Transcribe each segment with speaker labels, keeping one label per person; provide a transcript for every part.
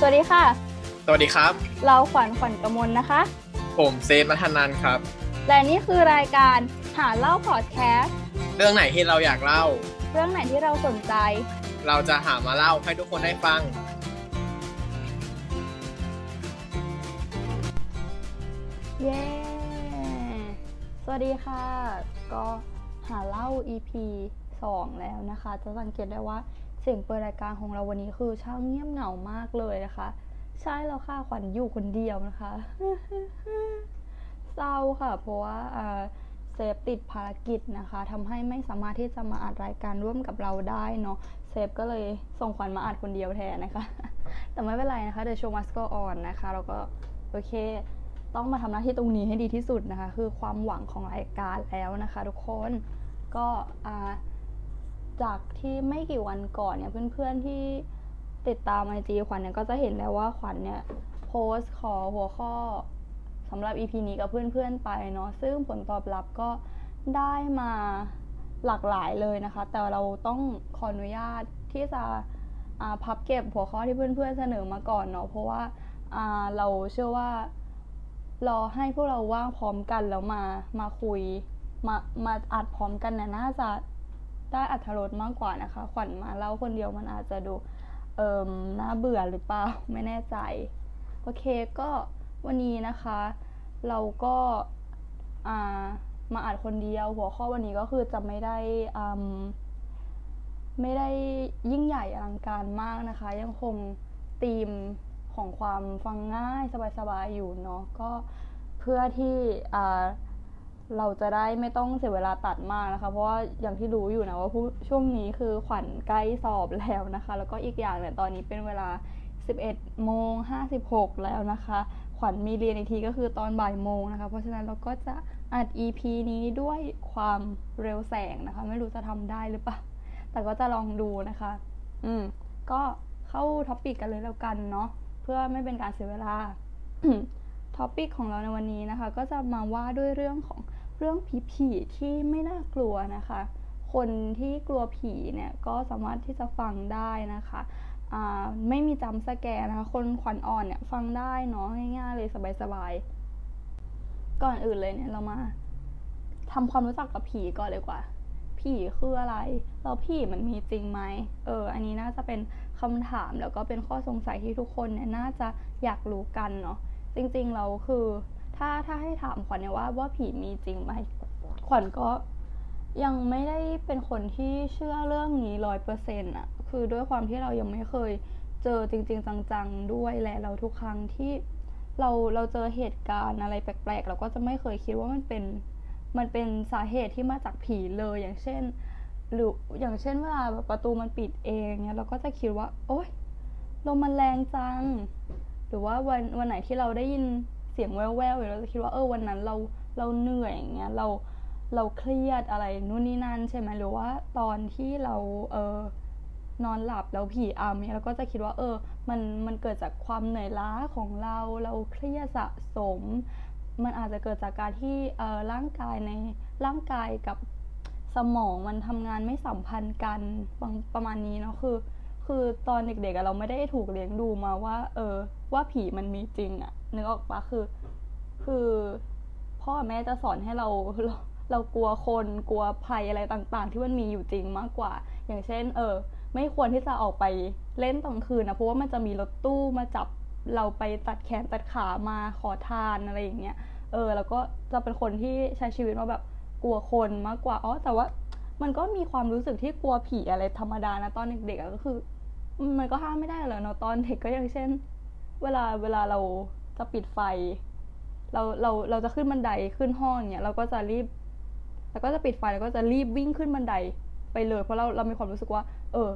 Speaker 1: สวัสดีค่ะ
Speaker 2: สวัสดีครับ
Speaker 1: เราขวัญขวัญกมลนะคะ
Speaker 2: ผมเซฟมัทนันครับ
Speaker 1: และนี่คือรายการหาเล่าพอดแคสต์
Speaker 2: เรื่องไหนที่เราอยากเล่า
Speaker 1: เรื่องไหนที่เราสนใจ
Speaker 2: เราจะหามาเล่าให้ทุกคนได้ฟัง
Speaker 1: เย้ สวัสดีค่ะ ก็หาเล่า EP 2 แล้วนะคะ จะสังเกตได้ว่าเสียงเปิดรายการของเราวันนี้คือช่างเงียบเหงามากเลยนะคะ ใช่แล้วค่ะขวัญอยู่คนเดียวนะคะ เศร้าค่ะ เพราะว่าอ่าเซฟติดภารกิจนะคะทำให้ไม่สามารถที่จะมาอัดรายการร่วมกับเราได้เนาะเซฟก็เลยส่งขวัญมาอัดคนเดียวแทนนะคะ แต่ไม่เป็นไรนะคะ The show must go on นะคะเราก็โอเค ต้องมาทำหน้าที่ตรงนี้ให้ดีที่สุดนะคะ คือความหวังของรายการแล้วนะคะ ทุกคนก็อ่า จากที่ไม่กี่วันก่อนเนี่ยเพื่อนๆที่ติดตามไอจีขวัญเนี่ยก็จะเห็นแล้วว่าขวัญเนี่ยโพสต์ขอหัวข้อสำหรับ EP นี้กับเพื่อนๆไปเนาะซึ่งผลตอบรับก็ได้มาหลากหลายเลยนะคะ แต่เราต้องขออนุญาตที่จะพับเก็บหัวข้อที่เพื่อนๆเสนอมาก่อนเนาะเพราะว่าาเราเชื่อว่ารอให้พวกเราว่างพร้อมกันแล้วมามาคุยมามาอัดพร้อมกันเนี่ยน่าจะ ได้อัธรสมากกว่านะคะ ขวัญมาเล่าคนเดียวมันอาจจะดูเอิมน่าเบื่อหรือเปล่า ไม่แน่ใจ โอเคก็วันนี้นะคะ เราก็ามาอัดคนเดียว หัวข้อวันนี้ก็คือจะไม่ได้ไม่ได้ยิ่งใหญ่อลังการมากนะคะ ยังคงธีมของความฟังง่ายสบายๆอยู่เนาะก็เพื่อที่ เราจะได้ไม่ต้องเสียเวลาตัดมากนะคะ เพราะว่าอย่างที่รู้อยู่นะว่าผู้ช่วงนี้คือขวัญใกล้สอบแล้วนะคะ แล้วก็อีกอย่างเนี่ยตอนนี้เป็นเวลา 11โมง56 แล้วนะคะ ขวัญมีเรียนอีกทีก็คือตอนบ่ายโมงนะคะ เพราะฉะนั้นเราก็จะอัด EP นี้ด้วยความเร็วแสงนะคะ ไม่รู้จะทำได้หรือเปล่า แต่ก็จะลองดูนะคะ อืม ก็เข้า topic กันเลยแล้วกันเนาะ เพื่อไม่เป็นการเสียเวลา topic ของเราในวันนี้นะคะ ก็จะมาว่าด้วยเรื่องของ เรื่องผีผีที่ไม่น่ากลัวนะคะ คนที่กลัวผีเนี่ยก็สามารถที่จะฟังได้นะคะไม่มี jump scare นะคะ คนขวัญอ่อนเนี่ยฟังได้เนาะง่ายๆเลยสบายๆ ก่อนอื่นเลยเนี่ยเรามาทำความรู้จักกับผีก่อนเลยกว่า ผีคืออะไรแล้วผีมันมีจริงไหม เออ อันนี้น่าจะเป็นคำถามแล้วก็เป็นข้อสงสัยที่ทุกคนเนี่ยน่าจะอยากรู้กันเนาะ จริงๆเราคือ ถ้าถ้าให้ถามขวัญเนี่ยว่าว่าผีมีจริงไหมขวัญก็ยังไม่ได้เป็นคนที่เชื่อเรื่องนี้ร้อยเปอร์เซ็นต์อะคือด้วยความที่เรายังไม่เคยเจอจริง ๆ จังๆด้วยแหละเราทุกครั้งที่เราเราเจอเหตุการณ์อะไรแปลกๆ เราก็จะไม่เคยคิดว่ามันเป็นมันเป็นสาเหตุที่มาจากผีเลยอย่างเช่น หรืออย่างเช่นเวลาแบบประตูมันปิดเองเนี่ยเราก็จะคิดว่า โอ๊ยลมมันแรงจัง หรือว่าวันวันไหนที่เราได้ยิน สียงแว่วๆอยู่เราจะคิดว่าเออวันนั้นเราเราเหนื่อยอย่างเงี้ยเราเราเครียดอะไรนู่นนี่นั่นใช่ไหมหรือว่าตอนที่เราเออนอนหลับแล้วผีอำเนี่ยเราก็จะคิดว่า เออ มันมันเกิดจากความเหนื่อยล้าของเราเราเครียดสะสม มันอาจจะเกิดจากการที่เออร่างกายในร่างกายกับสมองมันทำงานไม่สัมพันธ์กันบางประมาณนี้เนาะคือ คือตอนเด็กๆเราไม่ได้ถูกเลี้ยงดูมาว่า เออ ว่าผีมันมีจริงอะ นึกออกปะคือ คือพ่อแม่จะสอนให้เราเราเรากลัวคนกลัวภัยอะไรต่าง ๆ ที่มันมีอยู่จริงมากกว่า อย่างเช่น เออ ไม่ควรที่จะออกไปเล่นตอนคืนนะเพราะว่ามันจะมีรถตู้มาจับเราไปตัดแขนตัดขามาขอทานอะไรอย่างเงี้ยเออ แล้วก็จะเป็นคนที่ใช้ชีวิตมาแบบกลัวคนมากกว่าอ๋อแต่ว่ามันก็มีความรู้สึกที่กลัวผีอะไรธรรมดานะตอนเด็กๆก็คือ มันก็ห้ามไม่ได้เลยเนาะตอนเด็กก็อย่างเช่น เวลาเวลาเรา จะปิดไฟ เราเราเราจะขึ้นบันไดขึ้นห้องเนี่ยเราก็จะรีบแล้วก็จะปิดไฟแล้วก็จะรีบวิ่งขึ้นบันไดไปเลยเพราะเราเรามีความรู้สึกว่า เออ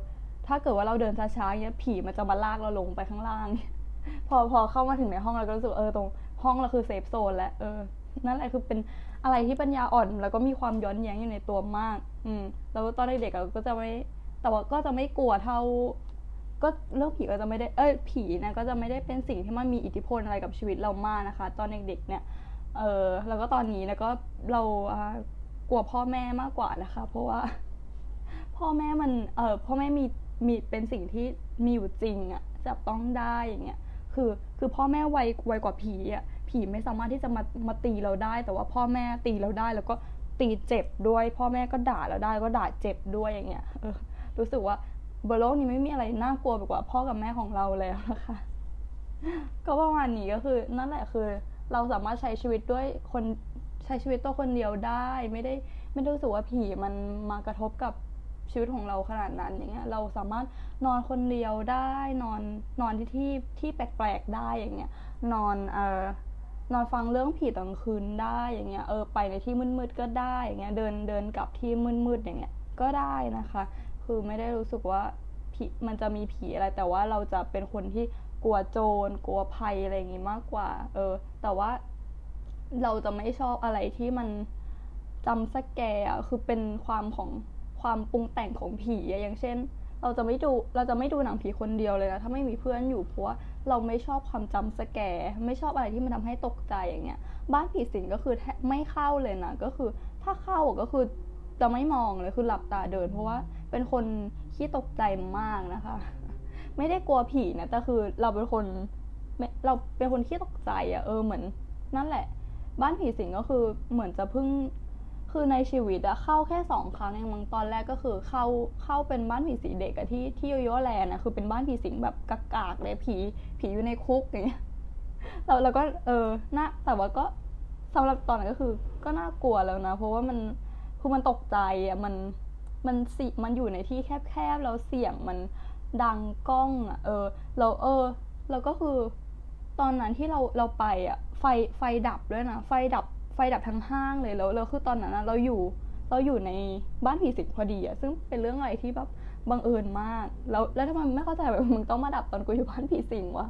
Speaker 1: ถ้าเกิดว่าเราเดินช้าๆเนี้ยผีมันจะมาลากเราลงไปข้างล่าง พอพอเข้ามาถึงในห้องเราก็รู้สึกเออตรงห้องเราคือเซฟโซนแล้วเออนั่นแหละคือเป็นอะไรที่ปัญญาอ่อน แล้วก็มีความย้อนแย้งอยู่ในตัวมาก อืม แล้วตอนเด็กๆเราก็จะไม่ แต่ว่าก็จะไม่กลัวเท่า ก็เรื่องผีก็จะไม่ได้เอ้ยผีนะก็จะไม่ได้เป็นสิ่งที่มันมีอิทธิพลอะไรกับชีวิตเรามากนะคะ ตอนเด็กๆเนี่ยเออแล้วก็ตอนนี้แล้วก็เรากลัวพ่อแม่มากกว่านะคะ เพราะว่า พ่อแม่มันเออพ่อแม่มีมีเป็นสิ่งที่มีอยู่จริงอะจับต้องได้อย่างเงี้ยคือคือพ่อแม่ไวไวกว่าผีอะผีไม่สามารถที่จะมามาตีเราได้ แต่ว่าพ่อแม่ตีเราได้ แล้วก็ตีเจ็บด้วย พ่อแม่ก็ด่าเราได้ก็ด่าเจ็บด้วยอย่างเงี้ยเออรู้สึกว่า บนโลกนี้ไม่มีอะไรน่ากลัวไปกว่าพ่อกับแม่ของเราแล้วนะคะ ก็ประมาณนี้ก็คือ นั่นแหละคือ เราสามารถใช้ชีวิตด้วยคนใช้ชีวิตตัวคนเดียวได้ ไม่ได้ไม่ได้รู้สึกว่าผีมันมากระทบกับชีวิตของเราขนาดนั้นอย่างเงี้ย เราสามารถนอนคนเดียวได้นอนนอนที่ที่ที่แปลกๆได้อย่างเงี้ย นอนเอ่อนอนฟังเรื่องผีตอนคืนได้อย่างเงี้ยเออไปในที่มืดๆก็ได้อย่างเงี้ยเดินเดินกลับที่มืดๆอย่างเงี้ยก็ได้นะคะ คือไม่ได้รู้สึกว่าผีมันจะมีผีอะไร แต่ว่าเราจะเป็นคนที่กลัวโจรกลัวภัยอะไรอย่างงี้มากกว่า เออ แต่ว่าเราจะไม่ชอบอะไรที่มันจำสแกร์คือเป็นความของความปรุงแต่งของผีอย่างเช่น เราจะไม่ดูเราจะไม่ดูหนังผีคนเดียวเลยนะถ้าไม่มีเพื่อนอยู่เพราะว่าเราไม่ชอบความจำสแกร์ไม่ชอบอะไรที่มันทำให้ตกใจอย่างเงี้ย บ้านผีสิงก็คือไม่เข้าเลยนะก็คือถ้าเข้าก็คือจะไม่มองเลยคือหลับตาเดิน เพราะว่า เป็นคนขี้ตกใจมากนะคะ ไม่ได้กลัวผีนะแต่คือเราเป็นคนเราเป็นคนขี้ตกใจอะ่ะเออเหมือน นั่นแหละ บ้านผีสิงก็คือเหมือนจะเพิ่งคือในชีวิตอะเข้าแค่สองครั้งเองมั้งตอนแรกก็คือเข้าเข้าเป็นบ้านผีสิงเด็กอะที่ที่โยโย่แลนด์นะคือเป็นบ้านผีสิงแบบกากๆเลยผีผีอยู่ในคุกอย่างเงี้ยเราเราก็เออน่าแต่ว่าก็สำหรับตอนนั้นก็คือ ก็น่ากลัวแล้วนะ เพราะว่ามันคือมันตกใจอะมัน มันสิมันอยู่ในที่แคบๆแล้วเสียงมันดังกล้องอะเออเราเออเราก็คือตอนนั้นที่เราเราไปอะไฟไฟดับด้วยนะไฟดับไฟดับทั้งห้างเลยแล้วแล้วคือตอนนั้นเราอยู่เราอยู่ในบ้านผีสิงพอดีอะซึ่งเป็นเรื่องอะไรที่แบบบังเอิญมาก แล้วแล้วทำไมไม่เข้าใจแบบมึงต้องมาดับตอนกูอยู่บ้านผีสิงวะ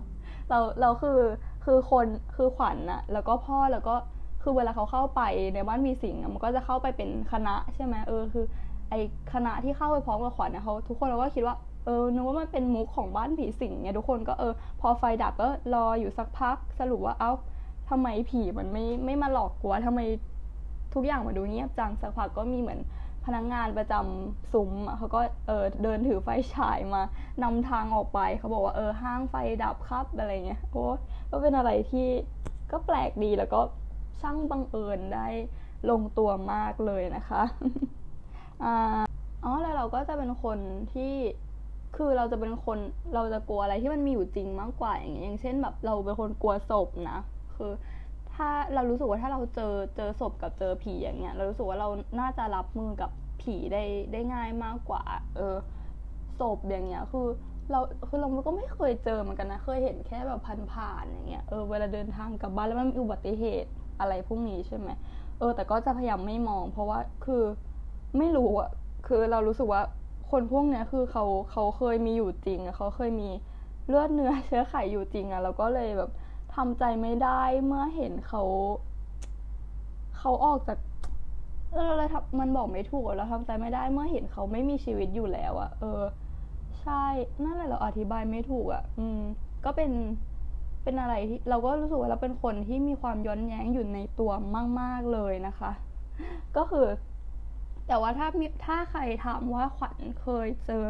Speaker 1: เราเราคือคือคนคือขวัญอะแล้วก็พ่อแล้วก็คือเวลาเขาเข้าไปในบ้านผีสิงมันก็จะเข้าไปเป็นคณะใช่ไหมเออคือ ไอคณะที่เข้าไปพร้อมกับขวัญเนี่ยเขาทุกคนเราก็คิดว่าเออนึกว่ามันเป็นมุกของบ้านผีสิงเนี่ยทุกคนก็เออ พอไฟดับก็รออยู่สักพักสรุปว่าเอ้าทำไมผีมันไม่ไม่มาหลอกกลัวทำไมทุกอย่างมาดูเงียบจังสักพักก็มีเหมือนพนักงงานประจำซุ้มเขาก็เออเดินถือไฟฉายมานำทางออกไปเขาบอกว่าเออห้างไฟดับครับอะไรเงี้ยโอ้ก็เป็นอะไรที่ก็แปลกดีแล้วก็ช่างบังเอิญได้ลงตัวมากเลยนะคะ อ๋อแล้วเราก็จะเป็นคนที่คือเราจะเป็นคนเราจะกลัวอะไรที่มันมีอยู่จริงมากกว่าอย่างเงี้ยอย่างเช่นแบบเราเป็นคนกลัวศพนะ คือ ถ้าเรารู้สึกว่าถ้าเราเจอเจอศพกับเจอผีอย่างเงี้ย เรารู้สึกว่าเราน่าจะรับมือกับผีได้ได้ง่ายมากกว่า เออศพอย่างเงี้ยคือเราคือเราก็ไม่เคยเจอเหมือนกันนะ เคยเห็นแค่แบบผ่านๆอย่างเงี้ยเออเวลาเดินทางกลับบ้านแล้วมันมีอุบัติเหตุอะไรพวกนี้ใช่ไหมเออ แต่ก็จะพยายามไม่มอง เพราะว่าคือ ไม่รู้อะคือเรารู้สึกว่าคนพวกเนี้ยคือเขาเขาเคยมีอยู่จริงอะเขาเคยมีเลือดเนื้อเชื้อไขอยู่จริงอะเราก็เลยแบบทำใจไม่ได้เมื่อเห็นเขา เขาออกจากเออเราทำมันบอกไม่ถูกเราทำใจไม่ได้เมื่อเห็นเขาไม่มีชีวิตอยู่แล้วอะเออ ใช่นั่นแหละเราอธิบายไม่ถูกอะอืม ก็เป็นเป็นอะไรที่เราก็รู้สึกว่าเราเป็นคนที่มีความย้อนแย้งอยู่ในตัวมาก ๆเลยนะคะ ก็คือ แต่ว่าถ้าถ้าใครถามว่าขวัญเคยเจอ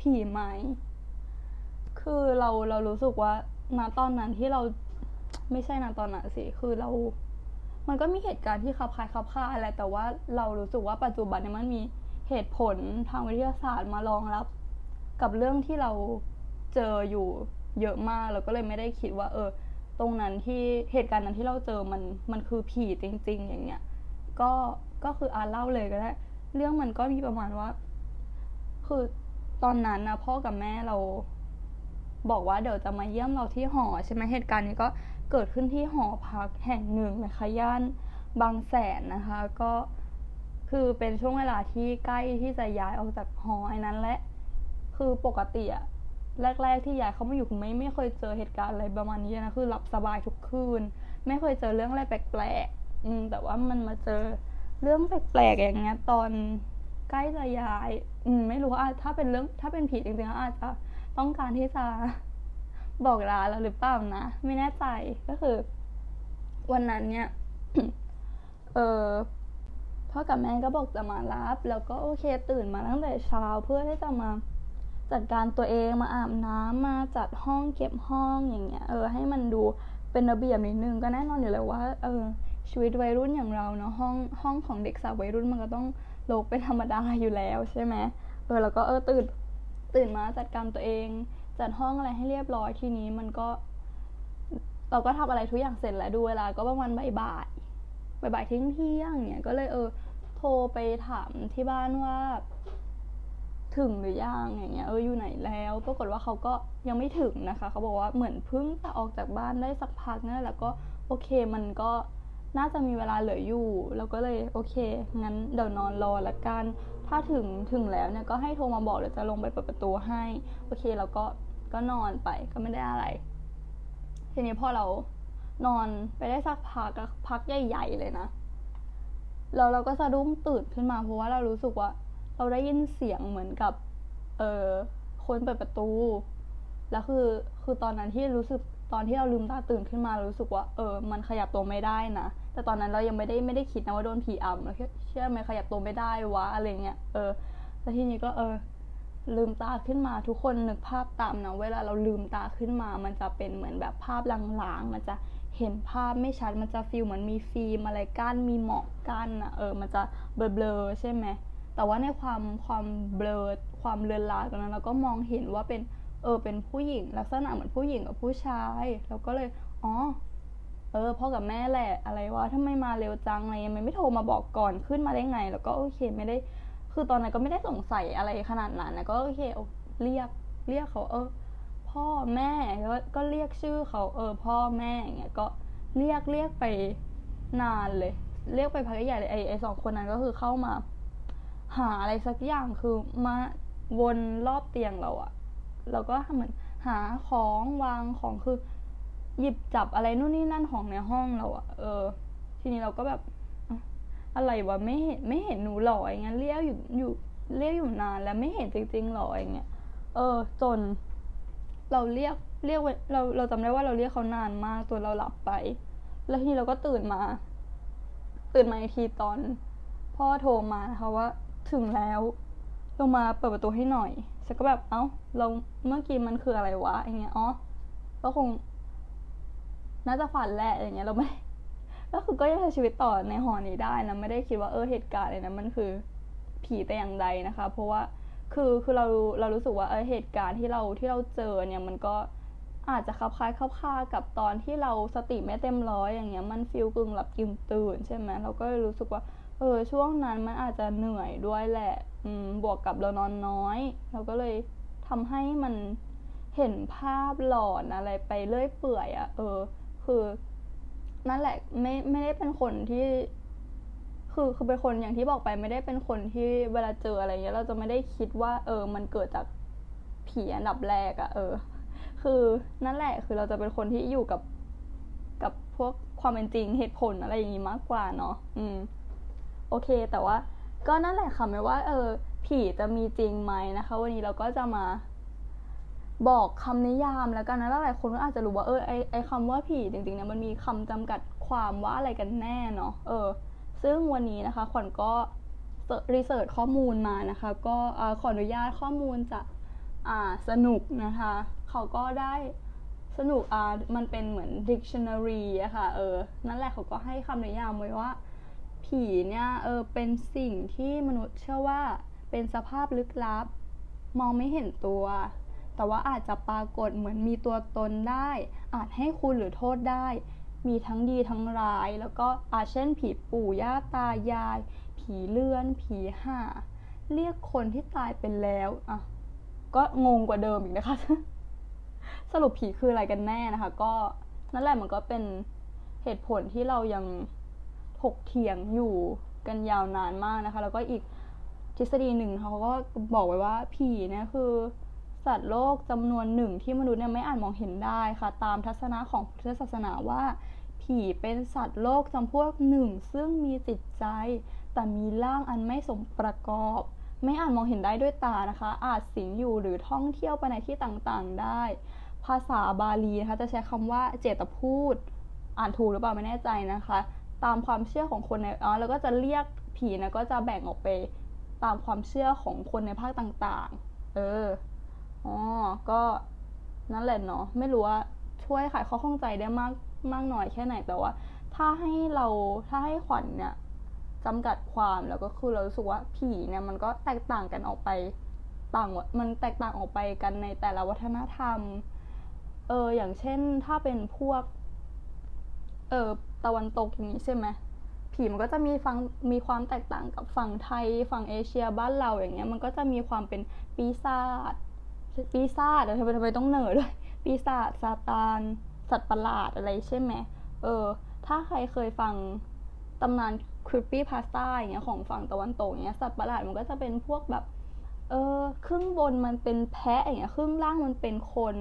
Speaker 1: ผีไหม คือเราเรารู้สึกว่าณตอนนั้นที่เราไม่ใช่ณตอนนั้นสิ คือเรา มันก็มีเหตุการณ์ที่คับคายคับค่าอะไร แต่ว่าเรารู้สึกว่าปัจจุบันนี้มันมีเหตุผลทางวิทยาศาสตร์มารองรับ กับเรื่องที่เราเจออยู่เยอะมากเราก็เลยไม่ได้คิดว่า เออ ตรงนั้นที่เหตุการณ์นั้นที่เราเจอมันมันคือผีจริง ๆ อย่างเงี้ย ก็ ก็คืออ่านเล่าเลยก็ได้ เรื่องมันก็มีประมาณว่า คือตอนนั้นนะพ่อกับแม่เรา บอกว่าเดี๋ยวจะมาเยี่ยมเราที่หอใช่ไหมเหตุการณ์นี้ก็เกิดขึ้นที่หอพักแห่งหนึ่งนะคะย่านบางแสนนะคะ ก็คือเป็นช่วงเวลาที่ใกล้ที่จะย้ายออกจากหอไอ้นั้นและคือปกติอะแรก ๆ ที่ย้ายเขามาอยู่คือไม่ไม่เคยเจอเหตุการณ์อะไรประมาณนี้นะคือหลับสบายทุกคืน ไม่เคยเจอเรื่องอะไรแปลกๆอืมแต่ว่ามันมาเจอ เรื่องแปลกๆอย่างเงี้ย ตอนใกล้จะย้าย อืม ไม่รู้ว่าถ้าเป็นเรื่องถ้าเป็นผีจริงๆอาจจะต้องการที่จะบอกลาเราหรือเปล่านะ ไม่แน่ใจก็คือ วันนั้นเนี่ย เออพ่อกับแม่ก็บอกจะมารับ แล้วก็โอเคตื่นมาตั้งแต่เช้าเพื่อที่จะมาจัดการตัวเองมาอาบน้ำมาจัดห้องเก็บห้องอย่างเงี้ย เออ ให้มันดูเป็นระเบียบนิดนึงก็แน่นอนอยู่แล้วว่า เออ ชีวิตวัยรุ่นอย่างเราเนาะห้องห้องของเด็กสาววัยรุ่นมันก็ต้องโลกเป็นธรรมดาอยู่แล้วใช่ไหมเออแล้วก็เออตื่นตื่นมาจัดการตัวเอง จัดห้องอะไรให้เรียบร้อยทีนี้มันก็ เราก็ทำอะไรทุกอย่างเสร็จแล้วดูเวลาก็ประมาณบ่ายบ่ายบ่ายเที่ยงเที่ยงเนี่ยก็เลยเออ โทรไปถามที่บ้านว่า ถึงหรือยังอย่างเงี้ยเอออยู่ไหนแล้ว ปรากฏว่าเขาก็ยังไม่ถึงนะคะ เขาบอกว่าเหมือนเพิ่งจะออกจากบ้านได้สักพักนั่นแหละก็โอเคมันก็ น่าจะมีเวลาเหลืออยู่ เราก็เลยโอเค งั้นเดี๋ยวนอนรอละกัน ถ้าถึงถึงแล้วเนี่ยก็ให้โทรมาบอกเดี๋ยวจะลงไปเปิดประตูให้ โอเคแล้วก็ก็นอนไปก็ไม่ได้อะไร ทีนี้พอเรานอนไปได้สักพักพักใหญ่ๆเลยนะแล้วเราก็สะดุ้งตื่นขึ้นมาเพราะว่าเรารู้สึกว่า เราได้ยินเสียงเหมือนกับ เออคนเปิดประตู แล้วคือคือตอนนั้นที่รู้สึกตอนที่เราลืมตาตื่นขึ้นมารู้สึกว่า เออ มันขยับตัวไม่ได้นะ แต่ตอนนั้นเรายังไม่ได้ไม่ได้คิดนะว่าโดนผีอำเราเชื่อไหมขยับตัวไม่ได้วะอะไรเงี้ยเออแล้วทีนี้ก็เออ ลืมตาขึ้นมาทุกคนนึกภาพตามนะเวลาเราลืมตาขึ้นมา มันจะเป็นเหมือนแบบภาพลางๆมันจะเห็นภาพไม่ชัดมันจะฟีลเหมือนมีฟิล์มอะไรกั้นมีหมอกกั้นอะเออ มันจะเบลอๆใช่ไหมแต่ว่าในความความเบลอความเลือนลางตรงนั้นเราก็มองเห็นว่าเป็นเออเป็นผู้หญิงลักษณะเหมือนผู้หญิงกับผู้ชายเราก็เลยอ๋อ ออพ่อกับแม่แหละอะไรวะทำไมมาเร็วจังอะไรยังไม่โทรมาบอกก่อนขึ้นมาได้ไง แล้วก็โอเคไม่ได้ คือตอนนั้นก็ไม่ได้สงสัยอะไรขนาดนั้นนะก็โอเคเรียกเรียกเขาเออ พ่อแม่ก็ก็เรียกชื่อเขาเออ พ่อแม่อย่างเงี้ยก็เรียกเรียกไปนานเลย เรียกไปพักใหญ่เลยไอไอสองคนนั้นก็คือเข้ามา หาอะไรสักอย่างคือมาวนรอบเตียงเราอะเราก็เหมือนหาของวางของคือ หยิบจับอะไรนู่นนี่นั่นของในห้องเราอะเออ ทีนี้เราก็แบบอะไรวะไม่เห็นไม่เห็นหนูหรออย่างเงี้ยเรียกอยู่อยู่เรียกอยู่นานแล้วไม่เห็นจริงๆหรออย่างเงี้ยเออ จน เราเรียกเรียกเราเราจำได้ว่าเราเรียกเขานานมากตัวเราหลับไป แล้วทีนี้เราก็ตื่นมา ตื่นมาอีกทีตอน พ่อโทรมานะคะว่า ถึงแล้วลงมาเปิดประตูให้หน่อยฉันก็แบบเอ้า เราเมื่อกี้มันคืออะไรวะอย่างเงี้ยอ๋อก็คง น่าจะฝันแหละอย่างเงี้ยเราไม่ก็คือก็ยังใช้ชีวิตต่อในหอนี้ได้นะไม่ได้คิดว่าเออเหตุการณ์อะไรนะมันคือผีแต่อย่างใดนะคะ เพราะว่าคือคือเราเรารู้สึกว่าเออเหตุการณ์ที่เราที่เราเจอเนี่ยมันก็อาจจะคล้ายคล้ายกับตอนที่เราสติไม่เต็มร้อยอย่างเงี้ยมันฟิลกึ่งหลับกึ่งตื่นใช่ไหมเราก็รู้สึกว่า เออช่วงนั้นมันอาจจะเหนื่อยด้วยแหละอืมบวกกับเรานอนน้อย เราก็เลยทำให้มันเห็นภาพหลอนอะไรไปเรื่อยเปื่อยอะ่ะเออ คือนั่นแหละไม่ไม่ได้เป็นคนที่ คือคือเป็นคนอย่างที่บอกไปไม่ได้เป็นคนที่เวลาเจออะไรเงี้ย เราจะไม่ได้คิดว่า เออ มันเกิดจากผีอันดับแรกอะเออ คือนั่นแหละคือเราจะเป็นคนที่อยู่กับกับพวกความเป็นจริงเหตุผลอะไรอย่างงี้มากกว่าเนาะอืม โอเค แต่ว่า ก็นั่นแหละค่ะไม่ว่า เออ ผีจะมีจริงไหมนะคะ วันนี้เราก็จะมา บอกคำนิยามแล้วกันนะหลายคนก็อาจจะรู้ว่าเออไอไอคำว่าผีจริงๆเนี่ยมันมีคำจำกัดความว่าอะไรกันแน่เนาะเออ ซึ่งวันนี้นะคะขวัญก็รีเสิร์ชข้อมูลมานะคะ ก็ขออนุญาตข้อมูลจากอ่าสนุกนะคะ เขาก็ได้สนุกอ่ามันเป็นเหมือน dictionary อะค่ะเออ นั่นแหละเขาก็ให้คำนิยามไว้ว่า ผีเนี่ยเออเป็นสิ่งที่มนุษย์เชื่อว่าเป็นสภาพลึกลับ มองไม่เห็นตัว แต่ว่าอาจจะปรากฏเหมือนมีตัวตนได้ อาจให้คุณหรือโทษได้ มีทั้งดีทั้งร้าย แล้วก็อาเช่น ผีปู่ย่าตายาย ผีเลื่อน ผีห่า เรียกคนที่ตายเป็นแล้วอะก็งงกว่าเดิมอีกนะคะ สรุปผีคืออะไรกันแน่นะคะ ก็นั่นแหละมันก็เป็นเหตุผลที่เรายังถกเถียงอยู่กันยาวนานมากนะคะ แล้วก็อีกทฤษฎีหนึ่งเขาก็บอกไว้ว่าผีเนี่ยคือ สัตว์โลกจำนวนหนึ่งที่มนุษย์เนี่ยไม่อาจมองเห็นได้ค่ะ ตามทัศนะของพุทธศาสนาว่า ผีเป็นสัตว์โลกจำพวกหนึ่งซึ่งมีจิตใจ แต่มีร่างอันไม่สมประกอบ ไม่อาจมองเห็นได้ด้วยตานะคะ อาจสิงอยู่หรือท่องเที่ยวไปในที่ต่างๆได้ ภาษาบาลีนะคะจะใช้คำว่าเจตพูด อ่านถูกหรือเปล่าไม่แน่ใจนะคะ ตามความเชื่อของคนในอ๋อแล้วก็จะเรียกผีนะก็จะแบ่งออกไปตามความเชื่อของคนในภาคต่างๆ เออ อ๋อ ก็นั่นแหละเนาะไม่รู้ว่าช่วยขายข้อข้องใจได้มากมากน้อยแค่ไหนแต่ว่า ถ้าให้เราถ้าให้ขวัญเนี่ยจำกัดความแล้วก็คือเรารู้สึกว่าผีเนี่ยมันก็แตกต่างกันออกไปต่างมันแตกต่างออกไปกันในแต่ละวัฒนธรรม เอออย่างเช่นถ้าเป็นพวก เออตะวันตกอย่างนี้ใช่ไหมผีมันก็จะมีฟังมีความแตกต่างกับฝั่งไทย ฝั่งเอเชียบ้านเราอย่างเงี้ย มันก็จะมีความเป็นปีศาจ ปีศาจทำไมทำไมต้องเหนือด้วย ปีศาจซาตานสัตว์ประหลาดอะไรใช่ไหมเออ ถ้าใครเคยฟังตำนานคริปปี้พาสต้าอย่างเงี้ยของฝั่งตะวันตกอย่างเงี้ยสัตว์ประหลาดมันก็จะเป็นพวกแบบ เออครึ่งบนมันเป็นแพะอย่างเงี้ยครึ่งล่างมันเป็นคน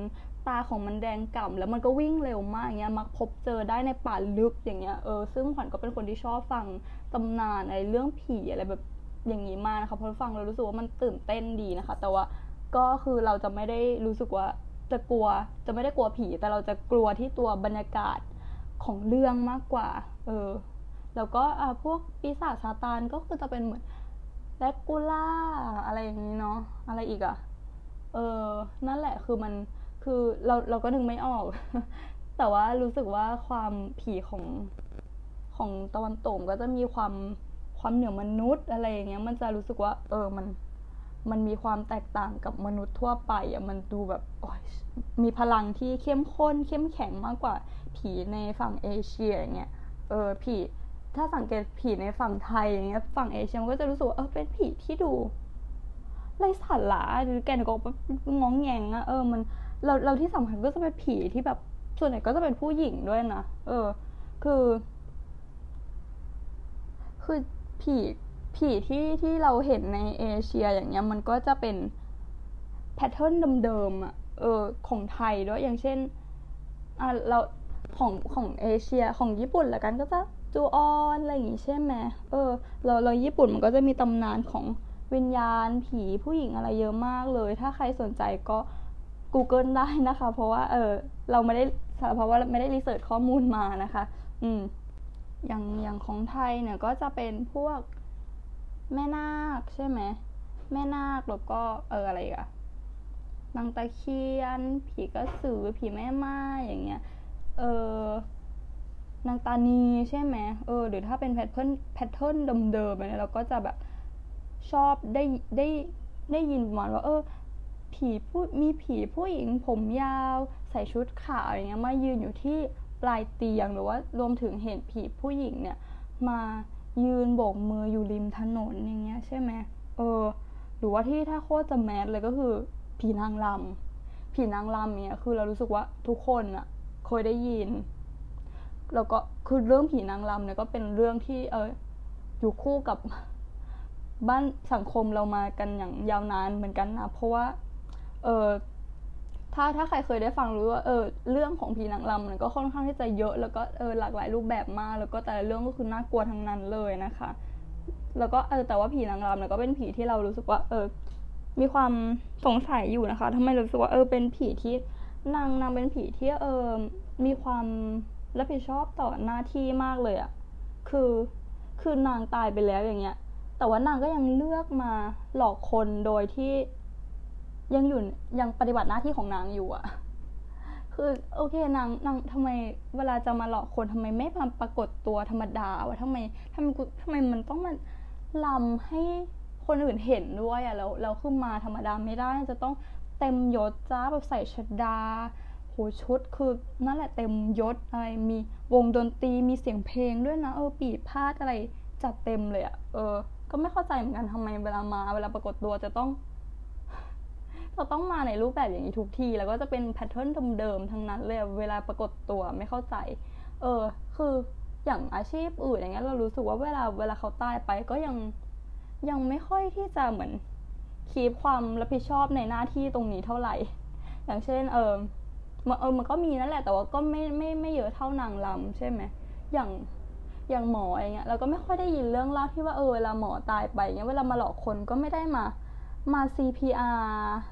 Speaker 1: ตาของมันแดงก่ำแล้วมันก็วิ่งเร็วมากอย่างเงี้ยมักพบเจอได้ในป่าลึกอย่างเงี้ยเออซึ่งขวัญก็เป็นคนที่ชอบฟังตำนานอะไรเรื่องผีอะไรแบบอย่างนี้มากนะคะเพราะฟังเรารู้สึกว่ามันตื่นเต้นดีนะคะ แต่ว่า ก็คือเราจะไม่ได้รู้สึกว่าจะกลัว จะไม่ได้กลัวผี แต่เราจะกลัวที่ตัวบรรยากาศของเรื่องมากกว่า เออ แล้วก็อ่าพวกปีศาจซาตานก็คือจะเป็นเหมือนแดกกูล่าอะไรอย่างนี้เนาะ อะไรอีกอะเออ นั่นแหละคือมันคือเราเราก็นึกไม่ออก แต่ว่ารู้สึกว่าความผีของของตะวันตกก็จะมีความความเหนือมนุษย์อะไรอย่างเงี้ย มันจะรู้สึกว่า เออมัน มันมีความแตกต่างกับมนุษย์ทั่วไปอะมันดูแบบมีพลังที่เข้มข้น เข้มแข็งมากกว่าผีในฝั่งเอเชียอย่างเงี้ยเออผีถ้าสังเกตผีในฝั่งไทยอย่างเงี้ยฝั่งเอเชียมันก็จะรู้สึกว่าเออเป็นผีที่ดูไร้สาระหรือแกนก็งองแงงอะเออมันเราเราที่สำคัญก็จะเป็นผีที่แบบส่วนใหญ่ก็จะเป็นผู้หญิงด้วยนะ เออ คือ คือผี ผีที่ที่เราเห็นในเอเชียอย่างเงี้ยมันก็จะเป็น pattern เดิมๆอะเออของไทยด้วยอย่างเช่นอ่าเราของของเอเชียของญี่ปุ่นละกันก็จะจูออนอะไรอย่างงี้ใช่ไหมเออเราเราญี่ปุ่นมันก็จะมีตำนานของวิญญาณผีผู้หญิงอะไรเยอะมากเลย ถ้าใครสนใจก็ Google ได้นะคะ เพราะว่าเออเราไม่ได้เพราะว่าไม่ได้รีเสิร์ชข้อมูลมานะคะ อืมอย่างอย่างของไทยเนี่ยก็จะเป็นพวก แม่นาคใช่ไหมแม่นาคแล้วก็เอออะไรอะนางตะเคียน ผีกระสือผีแม่ไม้อย่างเงี้ย เออนางตานีใช่ไหมเออหรือถ้าเป็น pattern pattern เดิมๆเนี่ยเราก็จะแบบชอบได้ได้ได้ยินประมาณว่า เออ ผีผู้มีผีผู้หญิงผมยาว ใส่ชุดขาวอย่างเงี้ยมายืนอยู่ที่ปลายเตียงหรือว่ารวมถึงเห็นผีผู้หญิงเนี่ยมา ยืนโบกมืออยู่ริมถนนอย่างเงี้ยใช่ไหมเออ หรือว่าที่ถ้าโคตรจะ mass เลยก็คือ ผีนางรำผีนางรำเนี่ยคือเรารู้สึกว่าทุกคนอะเคยได้ยิน แล้วก็คือเรื่องผีนางรำเนี่ยก็เป็นเรื่องที่เอออยู่คู่กับบ้านสังคมเรามากันอย่างยาวนานเหมือนกันนะเพราะว่า เออ ถ้าถ้าใครเคยได้ฟังรู้ว่าเออเรื่องของผีนางรำมันก็ค่อนข้างที่จะเยอะ แล้วก็เออหลากหลายรูปแบบมาก แล้วก็แต่ละเรื่องก็คือน่ากลัวทั้งนั้นเลยนะคะ แล้วก็เออแต่ว่าผีนางรำเนี่ยก็เป็นผีที่เรารู้สึกว่า เออ มีความสงสัยอยู่นะคะทำไมรู้สึกว่าเออเป็นผีที่นางนางเป็นผีที่เออมีความรับผิดชอบต่อหน้าที่มากเลยอะคือคือนางตายไปแล้วอย่างเงี้ย แต่ว่านางก็ยังเลือกมาหลอกคนโดยที่ ยังอยู่ยังปฏิบัติหน้าที่ของนางอยู่อะคือโอเคนางนางทำไมเวลาจะมาหลอกคนทำไมไม่มาปรากฏตัวธรรมดาวะทำไมทำไมทำไมมันต้องมารำให้คนอื่นเห็นด้วยอะแล้วแล้วคือมาธรรมดาไม่ได้จะต้องเต็มยศจ้าแบบใส่ชฎาโหชุดคือนั่นแหละเต็มยศอะไรมีวงดนตรีมีเสียงเพลงด้วยนะเออปี่พาทย์อะไรจัดเต็มเลยอะเออ ก็ไม่เข้าใจเหมือนกันทำไมเวลามาเวลาปรากฏตัวจะต้อง เราต้องมาในรูปแบบอย่างนี้ทุกที แล้วก็จะเป็น pattern เดิมๆทั้งนั้นเลยเวลาปรากฏตัวไม่เข้าใจ เออ คืออย่างอาชีพอื่นอย่างเงี้ยเรารู้สึกว่าเวลาเวลาเขาตายไปก็ยังยังไม่ค่อยที่จะเหมือนคีบความรับผิดชอบในหน้าที่ตรงนี้เท่าไหร่ อย่างเช่น เออเออมันก็มีนั่นแหละแต่ว่าก็ไม่ไม่ไม่เยอะเท่านางลำใช่ไหมอย่างอย่างหมออย่างเงี้ยเราก็ไม่ค่อยได้ยินเรื่องเล่าที่ว่าเออเวลาหมอตายไปเงี้ยเวลามาหลอกคนก็ไม่ได้มา มา CPR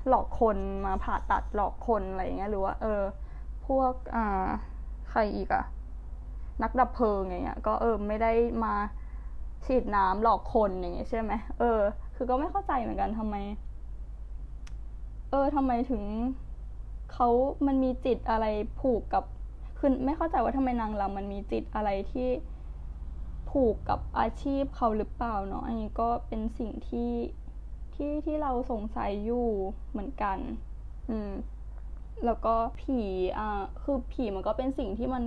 Speaker 1: หลอกคนมาผ่าตัดหลอกคนอะไรเงี้ยหรือว่า เออ พวกอ่าใครอีกอะนักดับเพลิงอย่างเงี้ย ก็เออไม่ได้มาฉีดน้ำหลอกคนอย่างเงี้ยใช่ไหมเออ คือก็ไม่เข้าใจเหมือนกันทำไม เออทำไมถึงเขามันมีจิตอะไรผูกกับคือไม่เข้าใจว่าทำไมนางรำมันมีจิตอะไรที่ผูกกับอาชีพเขาหรือเปล่าเนาะอันนี้ก็เป็นสิ่งที่ ที่ที่เราสงสัยอยู่เหมือนกัน อืม แล้วก็ผีอ่าคือผีมันก็เป็นสิ่งที่มัน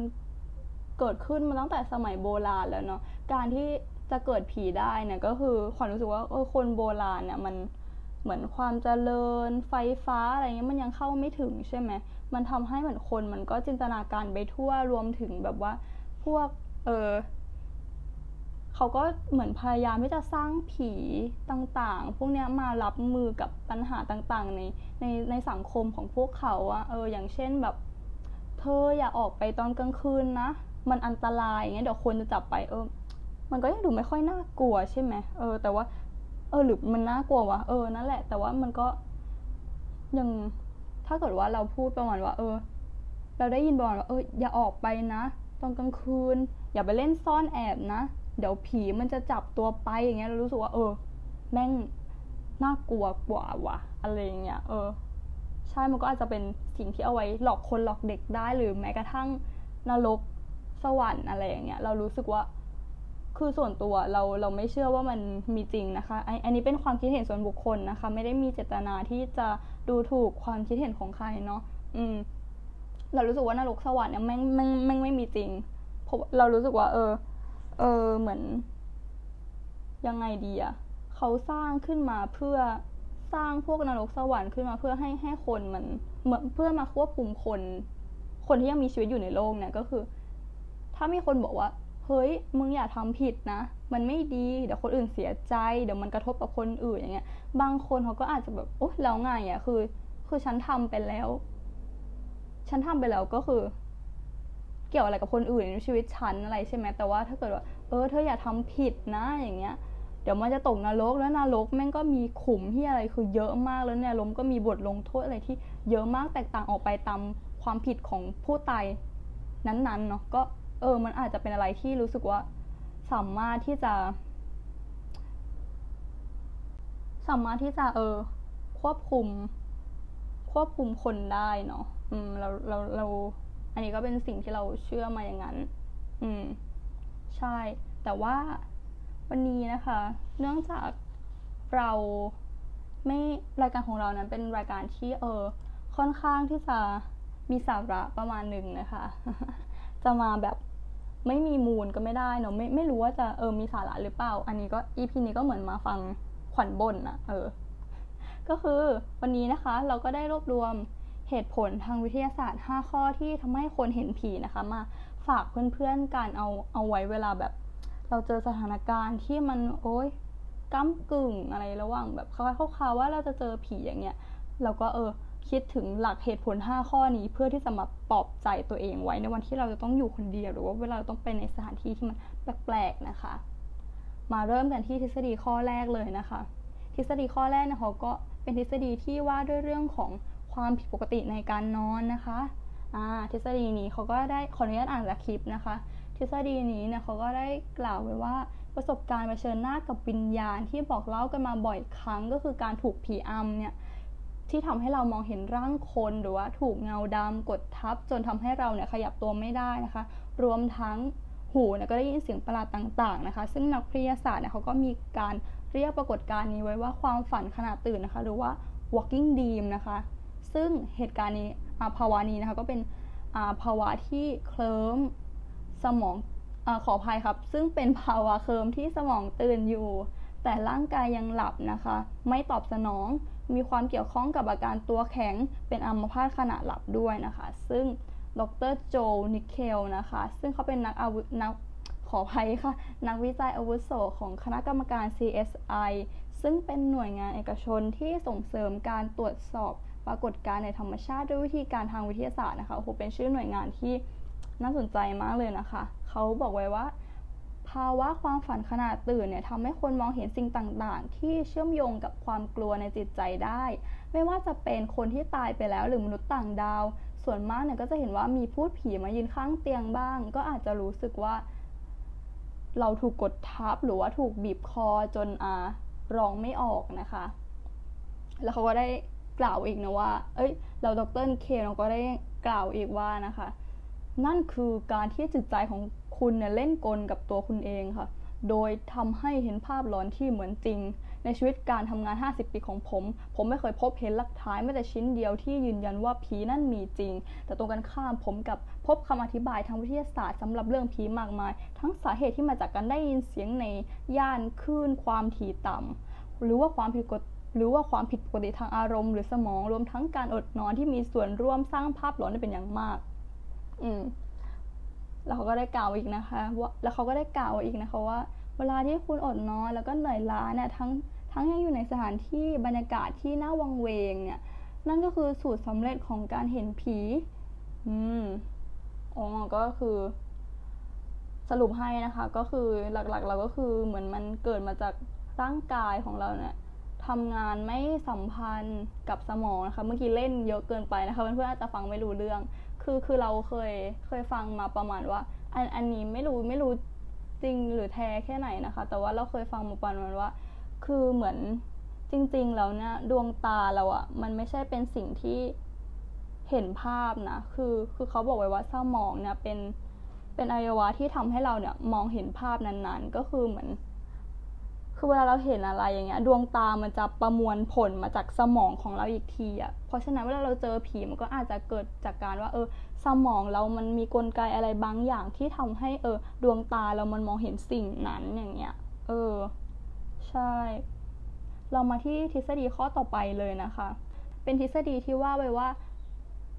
Speaker 1: เกิดขึ้นมาตั้งแต่สมัยโบราณแล้วเนาะ การที่จะเกิดผีได้เนี่ยก็คือความรู้สึกว่าเออคนโบราณเนี่ยมันเหมือนความเจริญไฟฟ้าอะไรเงี้ยมันยังเข้าไม่ถึงใช่ไหม มันทำให้เหมือนคนมันก็จินตนาการไปทั่วรวมถึงแบบว่าพวกเออ เขาก็เหมือนพยายามที่จะสร้างผีต่างๆ พวกเนี้ยมารับมือกับปัญหาต่างๆ ในในในสังคมของพวกเขาอะเอออย่างเช่นแบบเธออย่าออกไปตอนกลางคืนนะ มันอันตรายอย่างเงี้ยเดี๋ยวคนจะจับไปเออ มันก็ยังดูไม่ค่อยน่ากลัวใช่ไหมเออ แต่ว่า เออหรือมันน่ากลัววะเออนั่นแหละ แต่ว่ามันก็ยังถ้าเกิดว่าเราพูดประมาณว่า เออ เราได้ยินประมาณว่าเอออย่าออกไปนะตอนกลางคืน อย่าไปเล่นซ่อนแอบนะ เดี๋ยวผีมันจะจับตัวไปอย่างเงี้ยเรารู้สึกว่า เออ แม่งน่ากลัวกว่าวะอะไรอย่างเงี้ยเออ ใช่มันก็อาจจะเป็นสิ่งที่เอาไว้หลอกคนหลอกเด็กได้หรือแม้กระทั่งนรกสวรรค์อะไรอย่างเงี้ย เรารู้สึกว่า คือส่วนตัวเราเราไม่เชื่อว่ามันมีจริงนะคะอันนี้เป็นความคิดเห็นส่วนบุคคลนะคะ ไม่ได้มีเจตนาที่จะดูถูกความคิดเห็นของใครเนาะอืม เรารู้สึกว่านรกสวรรค์เนี่ยแม่งแม่งแม่งไม่มีจริงเพราะเรารู้สึกว่า เออ เออเหมือน ยังไงดีอะเขาสร้างขึ้นมาเพื่อสร้างพวกนรกสวรรค์ขึ้นมาเพื่อให้ให้คนมันเหมือนเพื่อมาควบคุมคน คนที่ยังมีชีวิตอยู่ในโลกเนี่ยก็คือ ถ้ามีคนบอกว่าเฮ้ยมึงอย่าทำผิดนะ มันไม่ดีเดี๋ยวคนอื่นเสียใจ เดี๋ยวมันกระทบกับคนอื่นอย่างเงี้ย บางคนเขาก็อาจจะแบบโอ๊ยแล้วไงอะคือ คือฉันทำไปแล้ว ฉันทำไปแล้วก็คือ เกี่ยวอะไรกับคนอื่นในชีวิตฉันอะไรใช่ไหมแต่ว่าถ้าเกิดว่า เออ เธออย่าทำผิดนะอย่างเงี้ย เดี๋ยวมันจะตกนรกแล้วนรกแม่งก็มีขุมที่อะไรคือเยอะมากแล้วเนี่ยล้มก็มีบทลงโทษอะไรที่เยอะมากแตกต่างออกไปตามความผิดของผู้ตายนั้นๆเนาะก็เออ มันอาจจะเป็นอะไรที่รู้สึกว่าสามารถที่จะ สามารถที่จะเออ ควบคุม ควบคุมคนได้เนาะอืมเราเราเรา อันนี้ก็เป็นสิ่งที่เราเชื่อมาอย่างนั้น อืม ใช่ แต่ว่าวันนี้นะคะ เนื่องจากเราไม่รายการของเรานั้นเป็นรายการที่เออค่อนข้างที่จะมีสาระประมาณหนึ่งนะคะ จะมาแบบไม่มีมูลก็ไม่ได้เนาะไม่ไม่รู้ว่าจะเออมีสาระหรือเปล่า อันนี้ก็อีพีนี้ก็เหมือนมาฟังขวัญบ่นอะเออ ก็คือวันนี้นะคะ เราก็ได้รวบรวม เหตุผลทางวิทยาศาสตร์ 5 ข้อที่ทำให้คนเห็นผีนะคะมาฝากเพื่อนๆกันเอาเอาไว้เวลาแบบ เราเจอสถานการณ์ที่มันโอ๊ยก้ากึ่งอะไรระหว่างแบบคร่าวๆว่าเราจะเจอผีอย่างเงี้ยเราก็เออคิดถึงหลักเหตุผล 5 ข้อนี้เพื่อที่จะมาปลอบใจตัวเองไว้ในวันที่เราจะต้องอยู่คนเดียวหรือว่าเวลาเราต้องไปในสถานที่ที่มันแปลกๆนะคะ มาเริ่มกันที่ทฤษฎีข้อแรกเลยนะคะ ทฤษฎีข้อแรกนะคะก็เป็นทฤษฎีที่ว่าด้วยเรื่องของ ความผิดปกติในการนอนนะคะอ่าทฤษฎีนี้เขาก็ได้ขออนุญาตอ่านจากคลิปนะคะ ทฤษฎีนี้เนี่ยเขาก็ได้กล่าวไว้ว่าประสบการณ์เผชิญหน้ากับวิญญาณที่บอกเล่ากันมาบ่อยครั้งก็คือการถูกผีอำเนี่ยที่ทำให้เรามองเห็นร่างคนหรือว่าถูกเงาดำกดทับ จนทำให้เราเนี่ยขยับตัวไม่ได้นะคะ รวมทั้งหูเนี่ยก็ได้ยินเสียงประหลาดต่างๆนะคะ ซึ่งนักวิทยาศาสตร์เนี่ยเขาก็มีการเรียกปรากฏการณ์นี้ไว้ว่าความฝันขณะตื่นนะคะ หรือว่า walking dream นะคะ ซึ่งเหตุการณ์นี้ภาวะนี้นะคะก็เป็นภาวะที่เคลิ้มสมองอขออภัยครับ ซึ่งเป็นภาวะเคลิ้มที่สมองตื่นอยู่ แต่ร่างกายยังหลับนะคะ ไม่ตอบสนอง มีความเกี่ยวข้องกับอาการตัวแข็ง เป็นอัมพาตขณะหลับด้วยนะคะ ซึ่งดรโจนิเคลนะคะ ซึ่งเขาเป็นนักอาวุธนักขออภัยค่ะ นักวิจัยอาวุโสของคณะกรรมการ CSI ซึ่งเป็นหน่วยงานเอกชนที่ส่งเสริมการตรวจสอบ ปรากฏการณ์ในธรรมชาติด้วยวิธีการทางวิทยาศาสตร์นะคะโอ้โหเป็นชื่อหน่วยงานที่น่าสนใจมากเลยนะคะ เขาบอกไว้ว่า ภาวะความฝันขณะตื่นเนี่ยทำให้คนมองเห็นสิ่งต่างๆ ที่เชื่อมโยงกับความกลัวในจิตใจได้ ไม่ว่าจะเป็นคนที่ตายไปแล้วหรือมนุษย์ต่างดาว ส่วนมากเนี่ยก็จะเห็นว่ามีพูดผีมายืนข้างเตียงบ้าง ก็อาจจะรู้สึกว่า เราถูกกดทับหรือว่าถูกบีบคอจนอาร้องไม่ออกนะคะ แล้วเขาก็ได้ กล่าวอีกนะว่า เอ้ย เราดรเคเราก็ได้กล่าวอีกว่านะคะ นั่นคือการที่จิตใจของคุณเนี่ยเล่นกลกับตัวคุณเองค่ะ โดยทำให้เห็นภาพหลอนที่เหมือนจริง ในชีวิตการทำงาน 50 ปีของผม ผมไม่เคยพบเห็นหลักฐานแม้แต่ชิ้นเดียวที่ยืนยันว่าผีนั่นมีจริง แต่ตรงกันข้ามผมกับพบคำอธิบายทางวิทยาศาสตร์สำหรับเรื่องผีมากมาย ทั้งสาเหตุที่มาจากการได้ยินเสียงในย่านคลื่นความถี่ต่ำหรือว่าความผิดกฎ หรือว่าความผิดปกติทางอารมณ์หรือสมองรวมทั้งการอดนอนที่มีส่วนร่วมสร้างภาพหลอนได้เป็นอย่างมาก อืม แล้วเขาก็ได้กล่าวอีกนะคะว่าแล้วเขาก็ได้กล่าวอีกนะคะว่า เวลาที่คุณอดนอนแล้วก็เหนื่อยล้าเนี่ยทั้งทั้งยังอยู่ในสถานที่บรรยากาศที่น่าวังเวง เนี่ย นั่นก็คือสูตรสำเร็จของการเห็นผี อืมอ๋อก็คือสรุปให้นะคะ ก็คือหลักๆ เราก็คือเหมือนมันเกิดมาจากร่างกายของเราเนี่ย ทำงานไม่สัมพันธ์กับสมองนะคะ เมื่อกี้เล่นเยอะเกินไปนะคะ เพื่อนๆอาจจะฟังไม่รู้เรื่อง คือคือเราเคยเคยฟังมาประมาณว่า อันอันนี้ไม่รู้ไม่รู้จริงหรือแท้แค่ไหนนะคะ แต่ว่าเราเคยฟังมาประมาณว่า คือเหมือนจริงๆแล้วเนี่ยดวงตาเราอะมันไม่ใช่เป็นสิ่งที่เห็นภาพนะคือคือเขาบอกไว้ว่าสมองเนี่ยเป็นเป็นอวัยวะที่ทำให้เราเนี่ยมองเห็นภาพนั้นๆ ก็คือเหมือน คือเวลาเราเห็นอะไรอย่างเงี้ย ดวงตามันจะประมวลผลมาจากสมองของเราอีกทีอะเพราะฉะนั้นเวลาเราเจอผีมันก็อาจจะเกิดจากการว่า เออ สมองเรามันมีกลไกอะไรบางอย่างที่ทำให้เออ ดวงตาเรามันมองเห็นสิ่งนั้นอย่างเงี้ย เออ ใช่ เรามาที่ทฤษฎีข้อต่อไปเลยนะคะ เป็นทฤษฎีที่ว่าไว้ว่า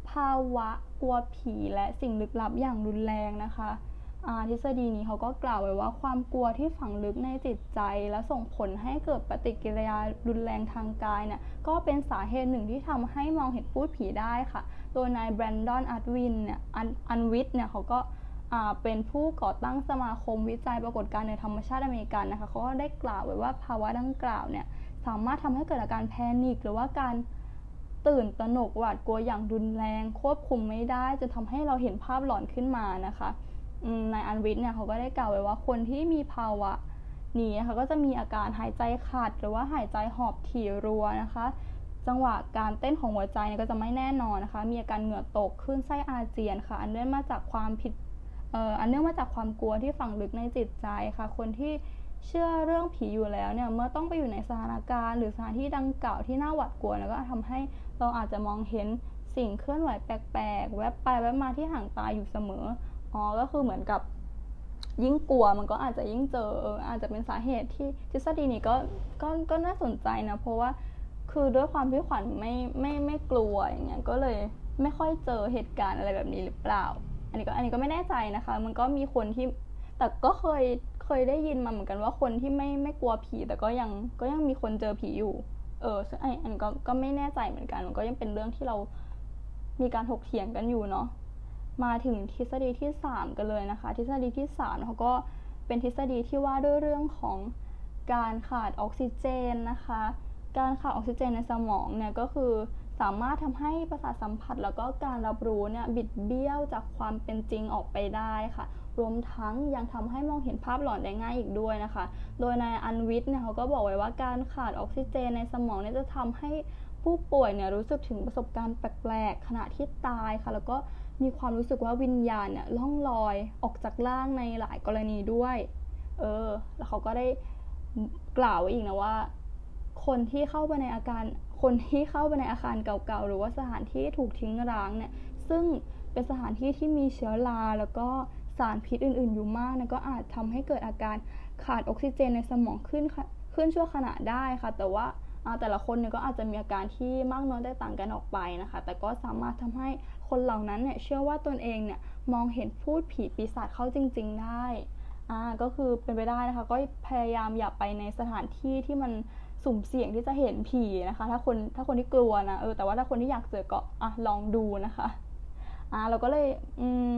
Speaker 1: ภาวะกลัวผีและสิ่งลึกลับอย่างรุนแรงนะคะ ทฤษฎีนี้เขาก็กล่าวไว้ว่าความกลัวที่ฝังลึกในจิตใจ และส่งผลให้เกิดปฏิกิริยารุนแรงทางกายเนี่ยก็เป็นสาเหตุหนึ่งที่ทำให้มองเห็นภูตผีได้ค่ะ โดยนายแบรนดอนอัลวิสเนี่ยอัลวิสเนี่ยเขาก็เป็นผู้ก่อตั้งสมาคมวิจัยปรากฏการณ์เหนือธรรมชาติอเมริกันนะคะเขาก็ได้กล่าวไว้ว่าภาวะดังกล่าวเนี่ยสามารถทำให้เกิดอาการ panic หรือว่าการตื่นตระหนกหวาดกลัวอย่างรุนแรง ควบคุมไม่ได้จะทำให้เราเห็นภาพหลอนขึ้นมานะคะ นายอันวิทเนี่ยเขาก็ได้กล่าวไว้ว่าคนที่มีภาวะนี้นะคะก็จะมีอาการหายใจขาดหรือว่าหายใจหอบถี่รัวนะคะ จังหวะการเต้นของหัวใจเนี่ยก็จะไม่แน่นอนนะคะ มีอาการเหงื่อตกขึ้นไส้อาเจียนค่ะ อันเนื่องมาจากความผิดอันเนื่องมาจากความกลัวที่ฝังลึกในจิตใจค่ะ คนที่เชื่อเรื่องผีอยู่แล้วเนี่ยเมื่อต้องไปอยู่ในสถานการณ์ หรือสถานที่ดังกล่าวที่น่าหวาดกลัวแล้วก็ทำให้เราอาจจะมองเห็นสิ่งเคลื่อนไหวแปลกๆ แวบไปแวบมาที่ห่างตาอยู่เสมอ อ๋อก็คือเหมือนกับยิ่งกลัวมันก็อาจจะยิ่งเจออาจจะเป็นสาเหตุที่ทฤษฎีนี้ก็ก็ก็น่าสนใจนะ เพราะว่าคือด้วยความที่ขวัญไม่ไม่ไม่กลัวอย่างเงี้ยก็เลยไม่ค่อยเจอเหตุการณ์อะไรแบบนี้หรือเปล่า อันนี้ก็อันนี้ก็ไม่แน่ใจนะคะ มันก็มีคนที่ แต่ก็เคยเคยได้ยินมาเหมือนกันว่าคนที่ไม่ไม่กลัวผี แต่ก็ยังก็ยังมีคนเจอผีอยู่ เออไออันก็ก็ไม่แน่ใจเหมือนกัน มันก็ยังเป็นเรื่องที่เรามีการถกเถียงกันอยู่เนาะ มาถึงทฤษฎีที่ 3 กันเลยนะคะ ทฤษฎีที่3เขาก็เป็นทฤษฎีที่ว่าด้วยเรื่องของการขาดออกซิเจนนะคะ การขาดออกซิเจนในสมองเนี่ยก็คือสามารถทำให้ประสาทสัมผัสแล้วก็การรับรู้เนี่ยบิดเบี้ยวจากความเป็นจริงออกไปได้ค่ะ รวมทั้งยังทำให้มองเห็นภาพหลอนได้ง่ายอีกด้วยนะคะ โดยนายอันวิทเนี่ยเขาก็บอกไว้ว่าการขาดออกซิเจนในสมองเนี่ยจะทำให้ผู้ป่วยเนี่ยรู้สึกถึงประสบการณ์แปลกๆขณะที่ตายค่ะ แล้วก็ มีความรู้สึกว่าวิญญาณเนี่ยล่องลอยออกจากร่างในหลายกรณีด้วย เออ แล้วเขาก็ได้กล่าวอีกนะว่า คนที่เข้าไปในอาการ คนที่เข้าไปในอาคารเก่าๆ หรือว่าสถานที่ถูกทิ้งร้างเนี่ย ซึ่งเป็นสถานที่ที่มีเชื้อราแล้วก็สารพิษอื่นๆ อยู่มากนะก็อาจทำให้เกิดอาการขาดออกซิเจนในสมองขึ้นขึ้นชั่วขณะได้ค่ะ แต่ว่าแต่ละคนเนี่ยก็อาจจะมีอาการที่มากน้อยแตกต่างกันออกไปนะคะ แต่ก็สามารถทำให้ คนเหล่านั้นเนี่ยเชื่อว่าตนเองเนี่ยมองเห็นพูดผีปีศาจเข้าจริง ๆ ได้อ่าก็คือเป็นไปได้นะคะ ก็พยายามอย่าไปในสถานที่ที่มันสุ่มเสี่ยงที่จะเห็นผีนะคะ ถ้าคนถ้าคนที่กลัวนะเออแต่ว่าถ้าคนที่อยากเจอก็อะลองดูนะคะอ่าเราก็เลยอืม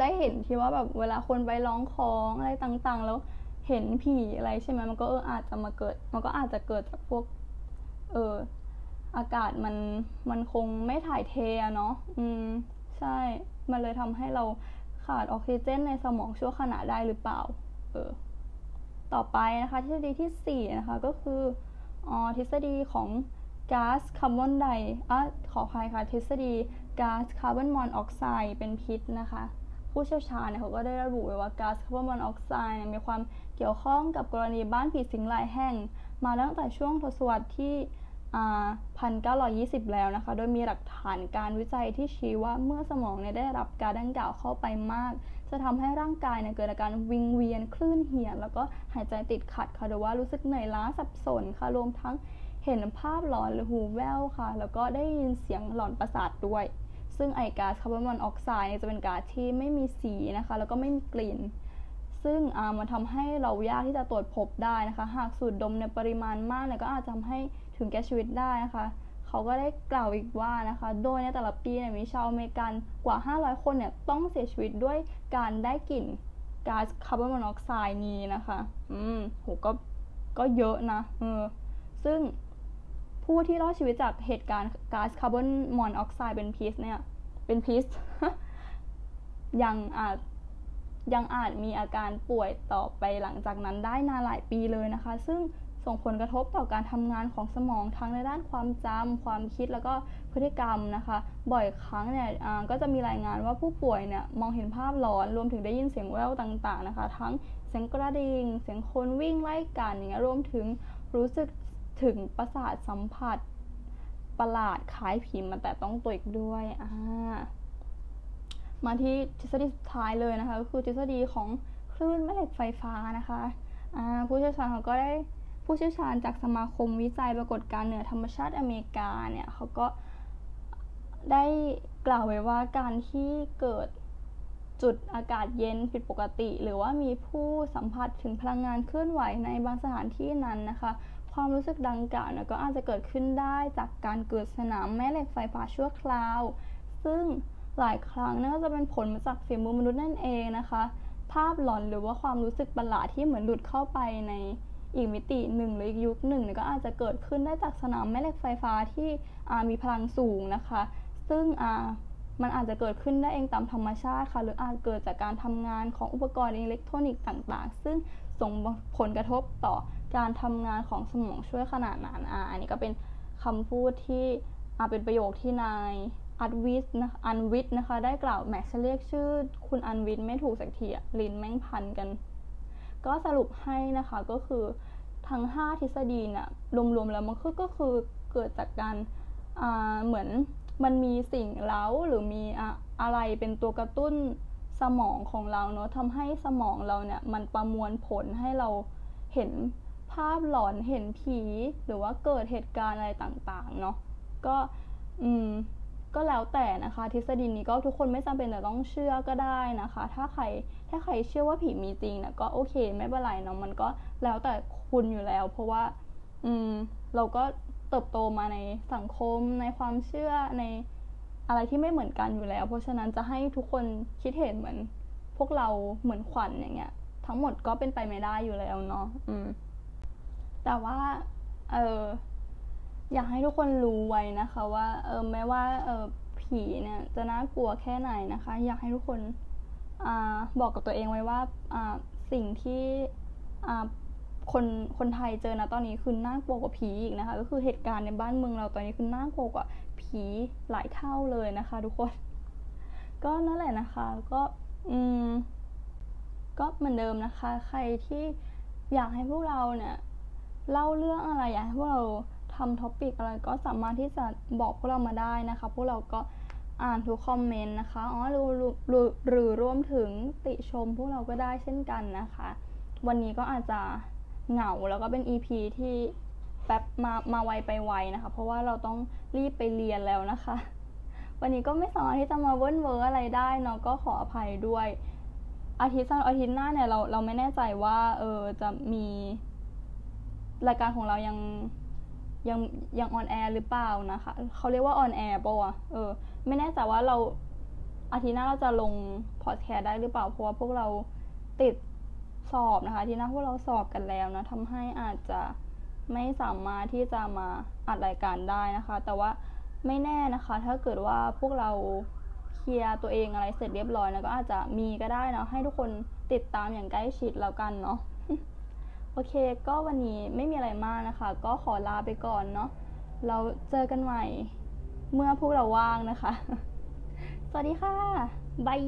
Speaker 1: ได้เห็นที่ว่าแบบเวลาคนไปร้องคองอะไรต่างๆ แล้วเห็นผีอะไรใช่ไหมมันก็เอออาจจะมาเกิด มันก็อาจจะเกิดจากพวก เออ อากาศมันมันคงไม่ถ่ายเทเนาะอืมใช่ มันเลยทำให้เราขาดออกซิเจนในสมองชั่วขณะได้หรือเปล่า เออ ต่อไปนะคะทฤษฎีที่ 4 นะคะก็คืออ๋อทฤษฎีของก๊าซคาร์บอนไดอะขออภัยค่ะ ทฤษฎีก๊าซคาร์บอนมอนอกไซด์เป็นพิษนะคะ ผู้เชี่ยวชาญเนี่ยเขาก็ได้ระบุไว้ว่าก๊าซคาร์บอนมอนอกไซด์เนี่ยมีความเกี่ยวข้องกับกรณีบ้านผีสิงหลายแห่ง มาตั้งแต่ช่วงทศวรรษที่ 1,920 แล้วนะคะ โดยมีหลักฐานการวิจัยที่ชี้ว่าเมื่อสมองเนี่ยได้รับก๊าซดังกล่าวเข้าไปมาก จะทำให้ร่างกายเนี่ยเกิดอาการวิงเวียนคลื่นเหียนแล้วก็หายใจติดขัดค่ะหรือว่ารู้สึกเหนื่อยล้าสับสนค่ะรวมทั้งเห็นภาพหลอนหรือหูแว่วค่ะ แล้วก็ได้ยินเสียงหลอนประสาทด้วย ซึ่งไอก๊าซคาร์บอนมอนอกไซด์จะเป็นก๊าซที่ไม่มีสีนะคะ แล้วก็ไม่มีกลิ่น ซึ่งมันทำให้เรายากที่จะตรวจพบได้นะคะ หากสูดดมในปริมาณมากเนี่ยก็อาจจะทำให้ ถึงแก่ชีวิตได้นะคะเขาก็ได้กล่าวอีกว่านะคะ โดยในแต่ละปีเนี่ยมีชาวอเมริกันกว่า 500 คนเนี่ยต้องเสียชีวิตด้วยการได้กลิ่นก๊าซคาร์บอนมอนอกไซด์นี้นะคะ อืมโหก็ก็เยอะนะเออซึ่งผู้ที่รอดชีวิตจากเหตุการณ์ก๊าซคาร์บอนมอนอกไซด์เป็นพิษเนี่ย เป็นพิษยังอาจยังอาจมีอาการป่วยต่อไปหลังจากนั้นได้นานหลายปีเลยนะคะ ซึ่ง ส่งผลกระทบต่อการทำงานของสมองทั้งในด้านความจำความคิดแล้วก็พฤติกรรมนะคะ บ่อยครั้งเนี่ยก็จะมีรายงานว่าผู้ป่วยเนี่ยมองเห็นภาพหลอนรวมถึงได้ยินเสียงแว่วต่างๆนะคะ ทั้งเสียงกระดิ่งเสียงคนวิ่งไล่กันอย่างเงี้ยรวมถึงรู้สึกถึงประสาทสัมผัสประหลาดคล้ายผีมาแต่ต้องตัวอีกด้วยอ่ามาที่ทฤษฎีสุดท้ายเลยนะคะก็คือทฤษฎีของคลื่นแม่เหล็กไฟฟ้านะคะผู้เชี่ยวชาญเขาก็ได้ ผู้เชี่ยวชาญจากสมาคมวิจัยปรากฏการณ์เหนือธรรมชาติอเมริกาเนี่ยเขาก็ได้กล่าวไว้ว่าการที่เกิดจุดอากาศเย็นผิดปกติ หรือว่ามีผู้สัมผัสถึงพลังงานเคลื่อนไหวในบางสถานที่นั้นนะคะ ความรู้สึกดังกล่าวนะก็อาจจะเกิดขึ้นได้จากการเกิดสนามแม่เหล็กไฟฟ้าชั่วคราว ซึ่งหลายครั้งน่าจะเป็นผลมาจากฝีมือมนุษย์นั่นเองนะคะ ภาพหลอนหรือว่าความรู้สึกประหลาดที่เหมือนหลุดเข้าไปใน อีกมิติหนึ่งหรืออีกยุคหนึ่งก็อาจจะเกิดขึ้นได้จากสนามแม่เหล็กไฟฟ้าที่มีพลังสูงนะคะ ซึ่งมันอาจจะเกิดขึ้นได้เองตามธรรมชาติค่ะ หรืออาจเกิดจากการทำงานของอุปกรณ์อิเล็กทรอนิกส์ต่างๆ ซึ่งส่งผลกระทบต่อการทำงานของสมองชั่วขณะนั้นอ่าอันนี้ก็เป็นคำพูดที่เป็นประโยคที่นายอัดวิทนะอันวิทนะคะ ได้กล่าวแม็กซ์เรียกชื่อ คุณอันวิทไม่ถูกสักทีลิ้นแม่งพันกัน ก็สรุปให้นะคะก็คือทั้ง 5 ทฤษฎีเนี่ยรวมๆแล้วมันคือก็คือเกิดจากการเหมือนมันมีสิ่งเล้าหรือมีอะไรเป็นตัวกระตุ้นสมองของเราเนาะทำให้สมองเราเนี่ยมันประมวลผลให้เราเห็นภาพหลอนเห็นผี หรือว่าเกิดเหตุการณ์อะไรต่างๆเนาะก็อืม ก็แล้วแต่นะคะ ทฤษฎีนี้ก็ทุกคนไม่จำเป็นแต่ต้องเชื่อก็ได้นะคะ ถ้าใครถ้าใครเชื่อว่าผีมีจริงนะก็โอเคไม่เป็นไรเนาะมันก็แล้วแต่คุณอยู่แล้ว เพราะว่า อืม เราก็เติบโตมาในสังคมในความเชื่อในอะไรที่ไม่เหมือนกันอยู่แล้ว เพราะฉะนั้นจะให้ทุกคนคิดเห็นเหมือน พวกเราเหมือนขวัญอย่างเงี้ย ทั้งหมดก็เป็นไปไม่ได้อยู่แล้วเนาะอืม แต่ว่า เออ อยากให้ทุกคนรู้ไว้นะคะ ว่าเออแม้ว่าเออผีเนี่ยจะน่ากลัวแค่ไหนนะคะ อยากให้ทุกคนอบอกกับตัวเองไว้ว่าสิ่งที่คนคนไทยเจอนะตอนนี้คือน่ากลัวกว่าผีอีกนะคะ ก็คือเหตุการณ์ในบ้านเมืองเราตอนนี้คือน่ากลัวกว่าผีหลายเท่าเลยนะคะ ทุกคน ก็นั่นแหละนะคะ ก็อืมก็เหมือนเดิมนะคะ ใครที่อยากให้พวกเราเนี่ยเล่าเรื่องอะไรอยากให้พวกเรา ทำ topic อะไรก็สามารถที่จะบอกพวกเรามาได้นะคะ พวกเราก็อ่านทุกคอมเมนต์นะคะอ๋อหรือหรือหรือรวมถึงติชมพวกเราก็ได้เช่นกันนะคะ วันนี้ก็อาจจะเหงาแล้วก็เป็น EP ที่แป๊บมามาไวไปไวนะคะ เพราะว่าเราต้องรีบไปเรียนแล้วนะคะ วันนี้ก็ไม่สามารถที่จะมาเวิร์นเวอร์อะไรได้เนาะก็ขออภัยด้วย อาทิตย์สัอาทิตย์หน้าเนี่ยเราเราไม่แน่ใจว่าเออจะมีรายการของเรายัง ยังยัง on air หรือเปล่านะคะเขาเรียกว่า on air ป่ะเออ ไม่แน่ใจว่าเราอาทิตย์หน้าเราจะลงพอดแคสต์ได้หรือเปล่า เพราะว่าพวกเราติดสอบนะคะ ที่หน้าพวกเราสอบกันแล้วนะทำให้อาจจะไม่สามารถที่จะมาอัดรายการได้นะคะ แต่ว่าไม่แน่นะคะ ถ้าเกิดว่าพวกเราเคลียร์ตัวเองอะไรเสร็จเรียบร้อยนะก็อาจจะมีก็ได้นะให้ทุกคนติดตามอย่างใกล้ชิดแล้วกันเนาะ โอเค ก็วันนี้ไม่มีอะไรมากนะคะ ก็ขอลาไปก่อนเนาะ เราเจอกันใหม่ เมื่อพวกเราว่างนะคะ สวัสดีค่ะ บาย